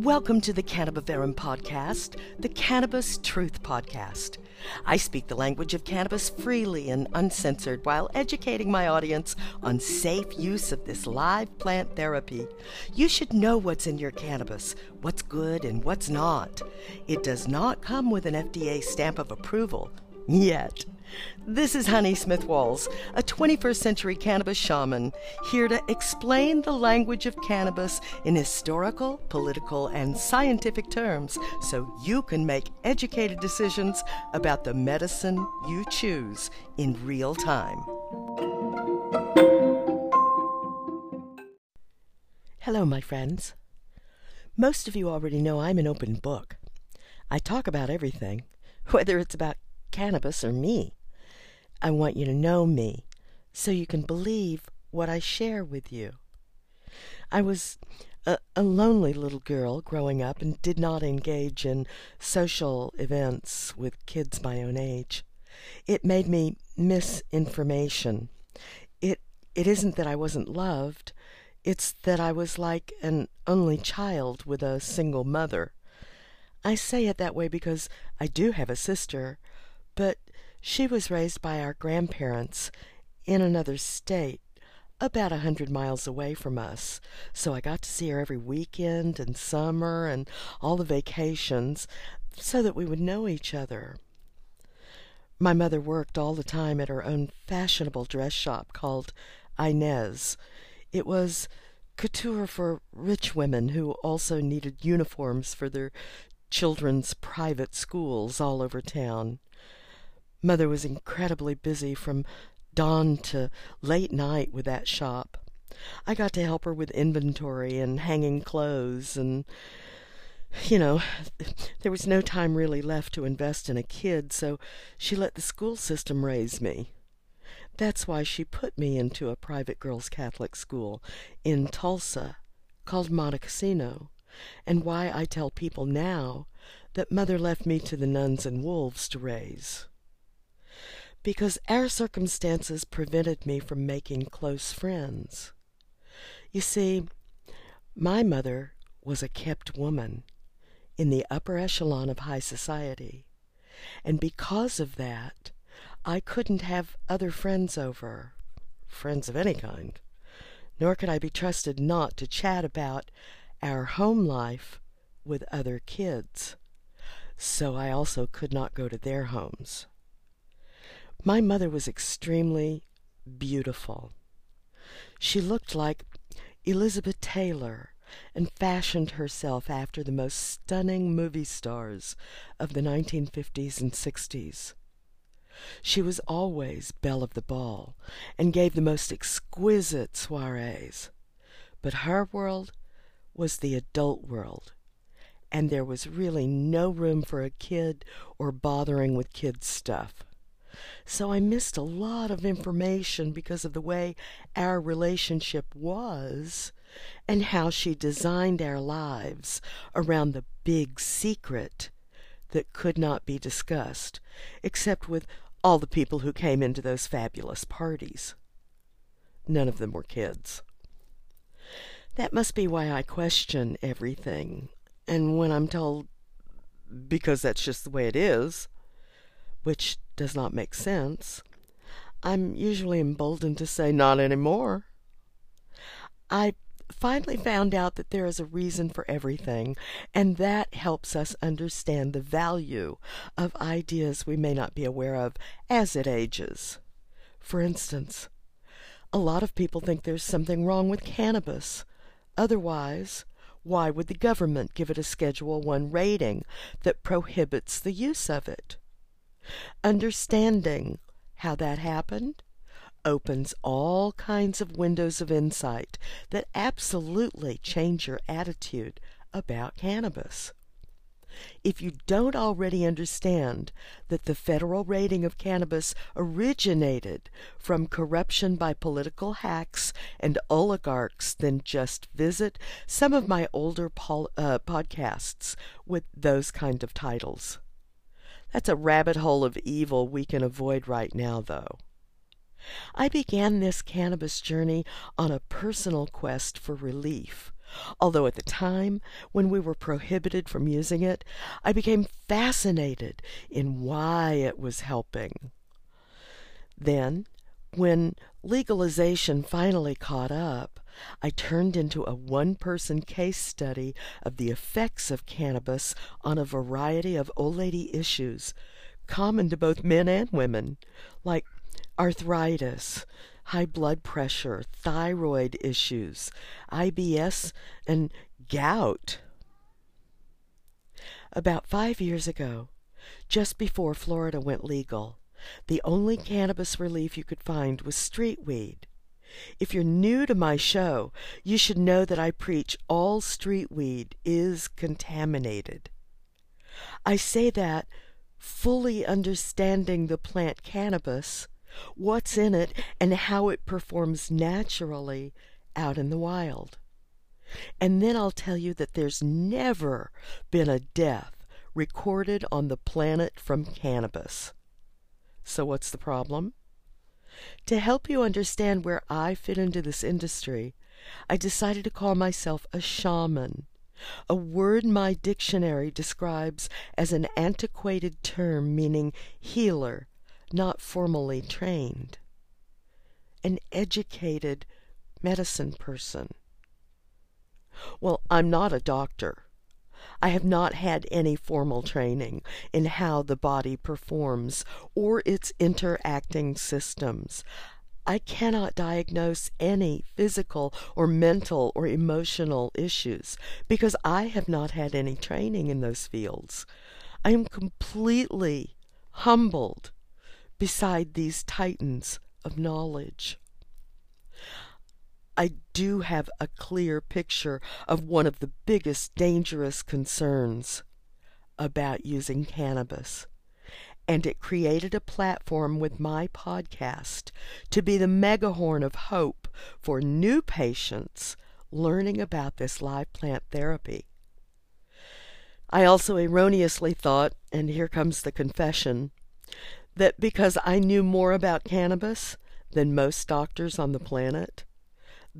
Welcome to the Cannabaverum podcast, the Cannabis Truth Podcast. I speak the language of cannabis freely and uncensored while educating my audience on safe use of this live plant therapy. You should know what's in your cannabis, what's good and what's not. It does not come with an FDA stamp of approval yet. This is Honey Smith Walls, a 21st century cannabis shaman, here to explain the language of cannabis in historical, political, and scientific terms so you can make educated decisions about the medicine you choose in real time. Hello, my friends. Most of you already know I'm an open book. I talk about everything, whether it's about cannabis or me. I want you to know me so you can believe what I share with you. I was a, a, lonely little girl growing up and did not engage in social events with kids my own age. It made me miss information. It it isn't that I wasn't loved, it's that I was like an only child with a single mother. I say it that way because I do have a sister, but she was raised by our grandparents in another state, about a hundred miles away from us, so I got to see her every weekend and summer and all the vacations so that we would know each other. My mother worked all the time at her own fashionable dress shop called Inez. It was couture for rich women who also needed uniforms for their children's private schools all over town. Mother was incredibly busy from dawn to late night with that shop. I got to help her with inventory and hanging clothes and you know, there was no time really left to invest in a kid, so she let the school system raise me. That's why she put me into a private girls' Catholic school in Tulsa called Monte Cassino, and why I tell people now that mother left me to the nuns and wolves to raise because our circumstances prevented me from making close friends. You see, my mother was a kept woman in the upper echelon of high society, and because of that, I couldn't have other friends over, friends of any kind, nor could I be trusted not to chat about our home life with other kids. So I also could not go to their homes. My mother was extremely beautiful. She looked like Elizabeth Taylor and fashioned herself after the most stunning movie stars of the 1950s and 60s. She was always belle of the ball and gave the most exquisite soirees. But her world was the adult world, and there was really no room for a kid or bothering with kids' stuff. So I missed a lot of information because of the way our relationship was and how she designed our lives around the big secret that could not be discussed, except with all the people who came into those fabulous parties. None of them were kids. That must be why I question everything, and when I'm told, because that's just the way it is, which does not make sense, I'm usually emboldened to say not any more. I finally found out that there is a reason for everything, and that helps us understand the value of ideas we may not be aware of as it ages. For instance, a lot of people think there's something wrong with cannabis. Otherwise, why would the government give it a Schedule 1 rating that prohibits the use of it? Understanding how that happened opens all kinds of windows of insight that absolutely change your attitude about cannabis. If you don't already understand that the federal rating of cannabis originated from corruption by political hacks and oligarchs, then just visit some of my older pol- uh, podcasts with those kind of titles. That's a rabbit hole of evil we can avoid right now, though. I began this cannabis journey on a personal quest for relief Although at the time when we were prohibited from using it, I became fascinated in why it was helping. Then, when legalization finally caught up, I turned into a one person case study of the effects of cannabis on a variety of old lady issues common to both men and women, like arthritis, high blood pressure, thyroid issues, IBS, and gout. About five years ago, just before Florida went legal, the only cannabis relief you could find was street weed. If you're new to my show, you should know that I preach all street weed is contaminated. I say that fully understanding the plant cannabis what's in it, and how it performs naturally out in the wild. And then I'll tell you that there's never been a death recorded on the planet from cannabis. So, what's the problem? To help you understand where I fit into this industry, I decided to call myself a shaman, a word my dictionary describes as an antiquated term meaning healer, not formally trained, an educated medicine person. Well, I'm not a doctor. I have not had any formal training in how the body performs or its interacting systems. I cannot diagnose any physical or mental or emotional issues because I have not had any training in those fields. I am completely humbled beside these titans of knowledge. I do have a clear picture of one of the biggest dangerous concerns about using cannabis. And it created a platform with my podcast to be the megahorn of hope for new patients learning about this live plant therapy. I also erroneously thought, and here comes the confession, that because I knew more about cannabis than most doctors on the planet,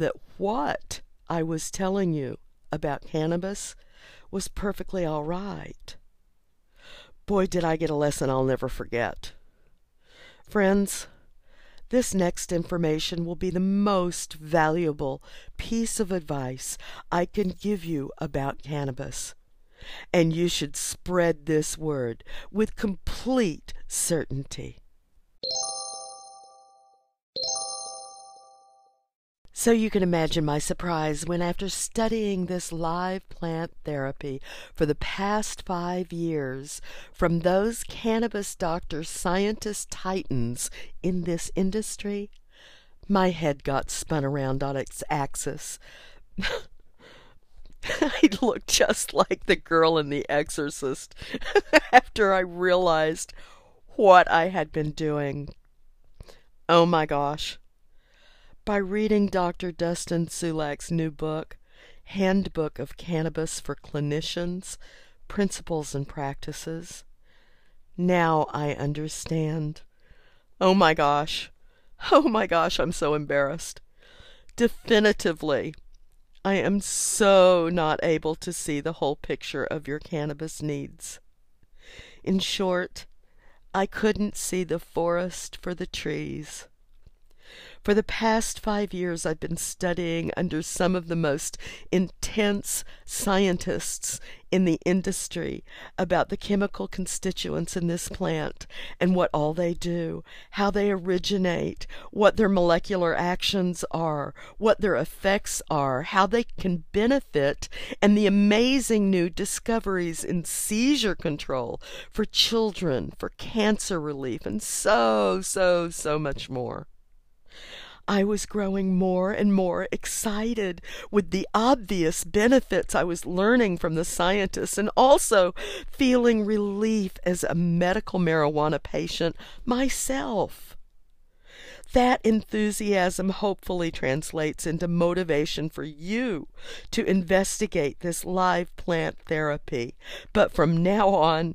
that what I was telling you about cannabis was perfectly all right. Boy, did I get a lesson I'll never forget. Friends, this next information will be the most valuable piece of advice I can give you about cannabis and you should spread this word with complete certainty. So you can imagine my surprise when, after studying this live plant therapy for the past five years from those cannabis doctor scientist titans in this industry, my head got spun around on its axis. I looked just like the girl in The Exorcist after I realized what I had been doing. Oh my gosh. By reading Dr. Dustin Sulak's new book, Handbook of Cannabis for Clinicians Principles and Practices, now I understand. Oh my gosh. Oh my gosh, I'm so embarrassed. Definitively I am so not able to see the whole picture of your cannabis needs. In short, I couldn't see the forest for the trees. For the past five years, I've been studying under some of the most intense scientists in the industry about the chemical constituents in this plant and what all they do, how they originate, what their molecular actions are, what their effects are, how they can benefit, and the amazing new discoveries in seizure control for children, for cancer relief, and so, so, so much more. I was growing more and more excited with the obvious benefits I was learning from the scientists and also feeling relief as a medical marijuana patient myself. That enthusiasm hopefully translates into motivation for you to investigate this live plant therapy. But from now on,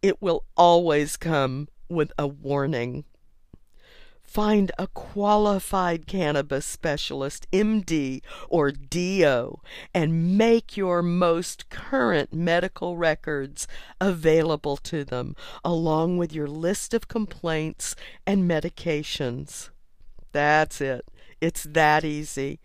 it will always come with a warning. Find a qualified cannabis specialist, MD or DO, and make your most current medical records available to them, along with your list of complaints and medications. That's it. It's that easy.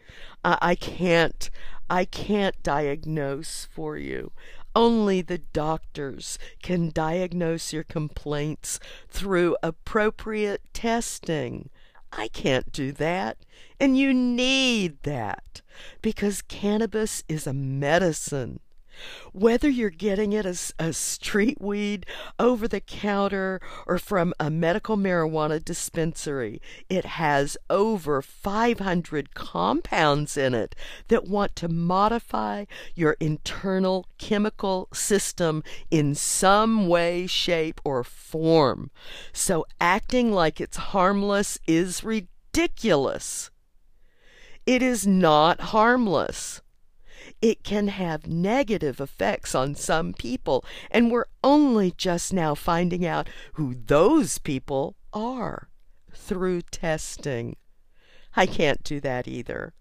I, I can't I can't diagnose for you. Only the doctors can diagnose your complaints through appropriate testing. I can't do that. And you need that because cannabis is a medicine. Whether you're getting it as a street weed, over the counter, or from a medical marijuana dispensary, it has over 500 compounds in it that want to modify your internal chemical system in some way, shape, or form. So acting like it's harmless is ridiculous. It is not harmless it can have negative effects on some people, and we're only just now finding out who those people are through testing. I can't do that either.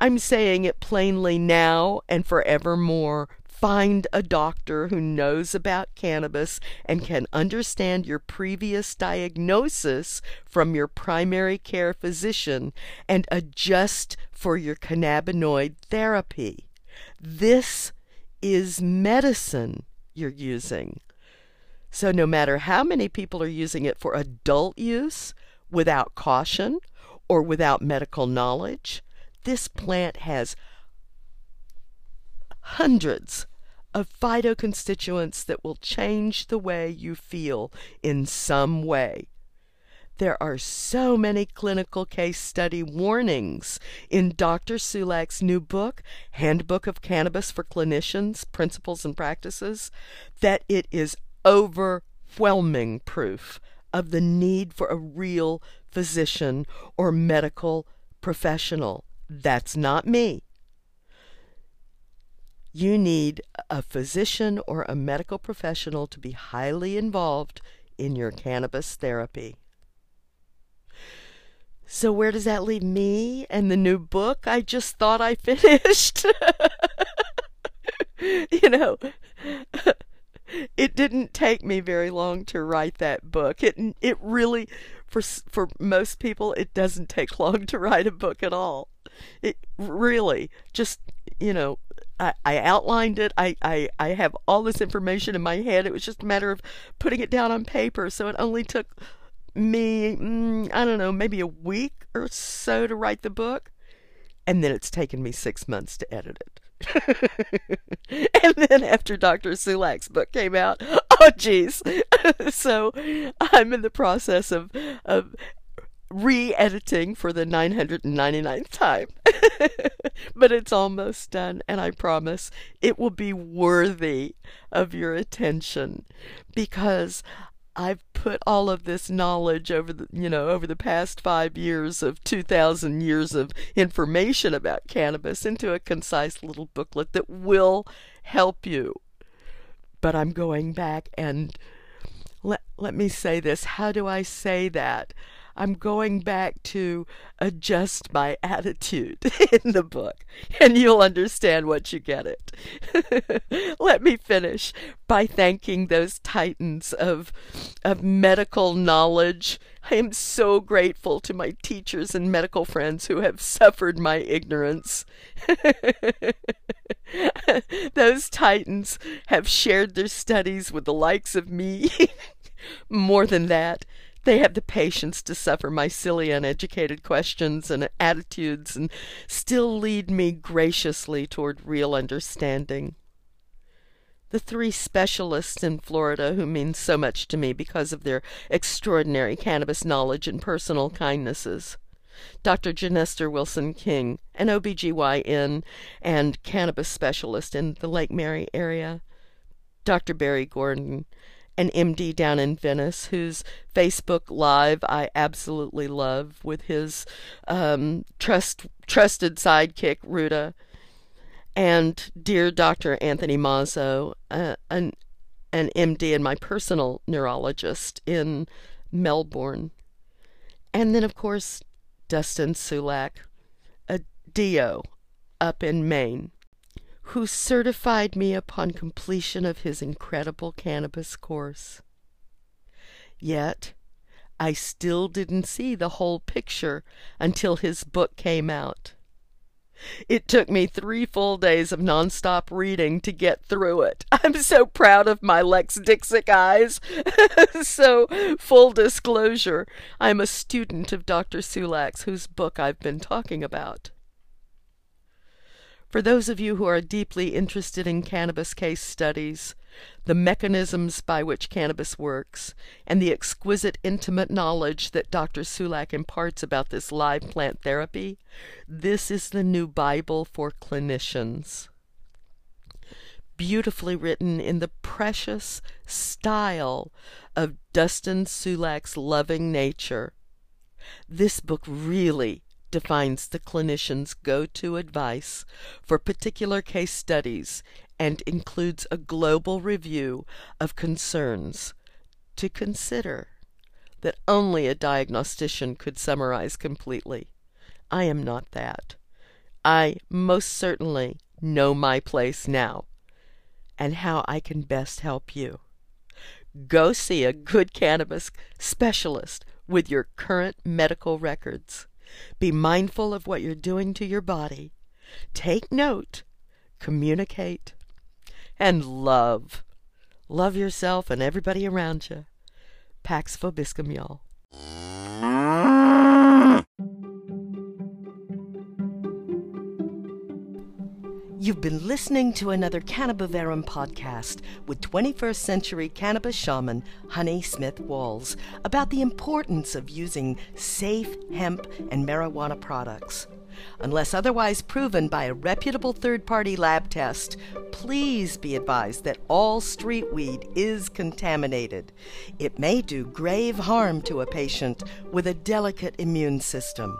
I'm saying it plainly now and forevermore Find a doctor who knows about cannabis and can understand your previous diagnosis from your primary care physician and adjust for your cannabinoid therapy. This is medicine you're using. So, no matter how many people are using it for adult use without caution or without medical knowledge, this plant has hundreds of phytoconstituents that will change the way you feel in some way. There are so many clinical case study warnings in Dr. Sulak's new book, Handbook of Cannabis for Clinicians Principles and Practices, that it is overwhelming proof of the need for a real physician or medical professional. That's not me you need a physician or a medical professional to be highly involved in your cannabis therapy. So, where does that leave me and the new book I just thought I finished? you know, it didn't take me very long to write that book. It it really for for most people it doesn't take long to write a book at all. It really just, you know, I, I outlined it. I, I, I have all this information in my head. It was just a matter of putting it down on paper. So it only took me, mm, I don't know, maybe a week or so to write the book. And then it's taken me six months to edit it. and then after Dr. Sulak's book came out, oh geez. so I'm in the process of of re-editing for the 999th time. but it's almost done and I promise it will be worthy of your attention because I've put all of this knowledge over the you know over the past 5 years of 2000 years of information about cannabis into a concise little booklet that will help you. But I'm going back and let let me say this. How do I say that? I'm going back to adjust my attitude in the book, and you'll understand once you get it. Let me finish by thanking those titans of, of medical knowledge. I am so grateful to my teachers and medical friends who have suffered my ignorance. Those titans have shared their studies with the likes of me. More than that, they have the patience to suffer my silly, uneducated questions and attitudes and still lead me graciously toward real understanding. The three specialists in Florida who mean so much to me because of their extraordinary cannabis knowledge and personal kindnesses. Dr. Janester Wilson King, an OBGYN and cannabis specialist in the Lake Mary area. Dr. Barry Gordon, an MD down in Venice whose Facebook Live I absolutely love with his um, trust trusted sidekick Ruta, and dear Dr. Anthony Mazzo, uh, an an MD and my personal neurologist in Melbourne. And then, of course, Dustin Sulak, a DO up in Maine, who certified me upon completion of his incredible cannabis course. Yet, I still didn't see the whole picture until his book came out. It took me three full days of nonstop reading to get through it. I'm so proud of my Lex Dixit eyes. so, full disclosure, I'm a student of Dr. Sulak's, whose book I've been talking about. For those of you who are deeply interested in cannabis case studies, the mechanisms by which cannabis works, and the exquisite intimate knowledge that Dr. Sulak imparts about this live plant therapy, this is the new Bible for clinicians. Beautifully written in the precious style of Dustin Sulak's loving nature. This book really defines the clinician's go to advice for particular case studies and includes a global review of concerns to consider that only a diagnostician could summarize completely. I am not that. I most certainly know my place now and how I can best help you. Go see a good cannabis specialist with your current medical records. Be mindful of what you're doing to your body. Take note, communicate, and love. Love yourself and everybody around you. Pax Vobiscum, y'all. You've been listening to another Cannabaverum podcast with 21st century cannabis shaman Honey Smith Walls about the importance of using safe hemp and marijuana products. Unless otherwise proven by a reputable third party lab test, please be advised that all street weed is contaminated. It may do grave harm to a patient with a delicate immune system.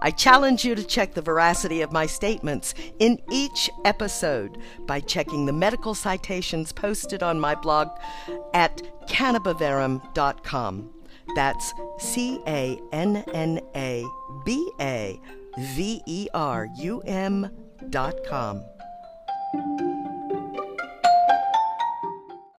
I challenge you to check the veracity of my statements in each episode by checking the medical citations posted on my blog at cannabaverum.com. That's C A N N A B A V E R U M dot com.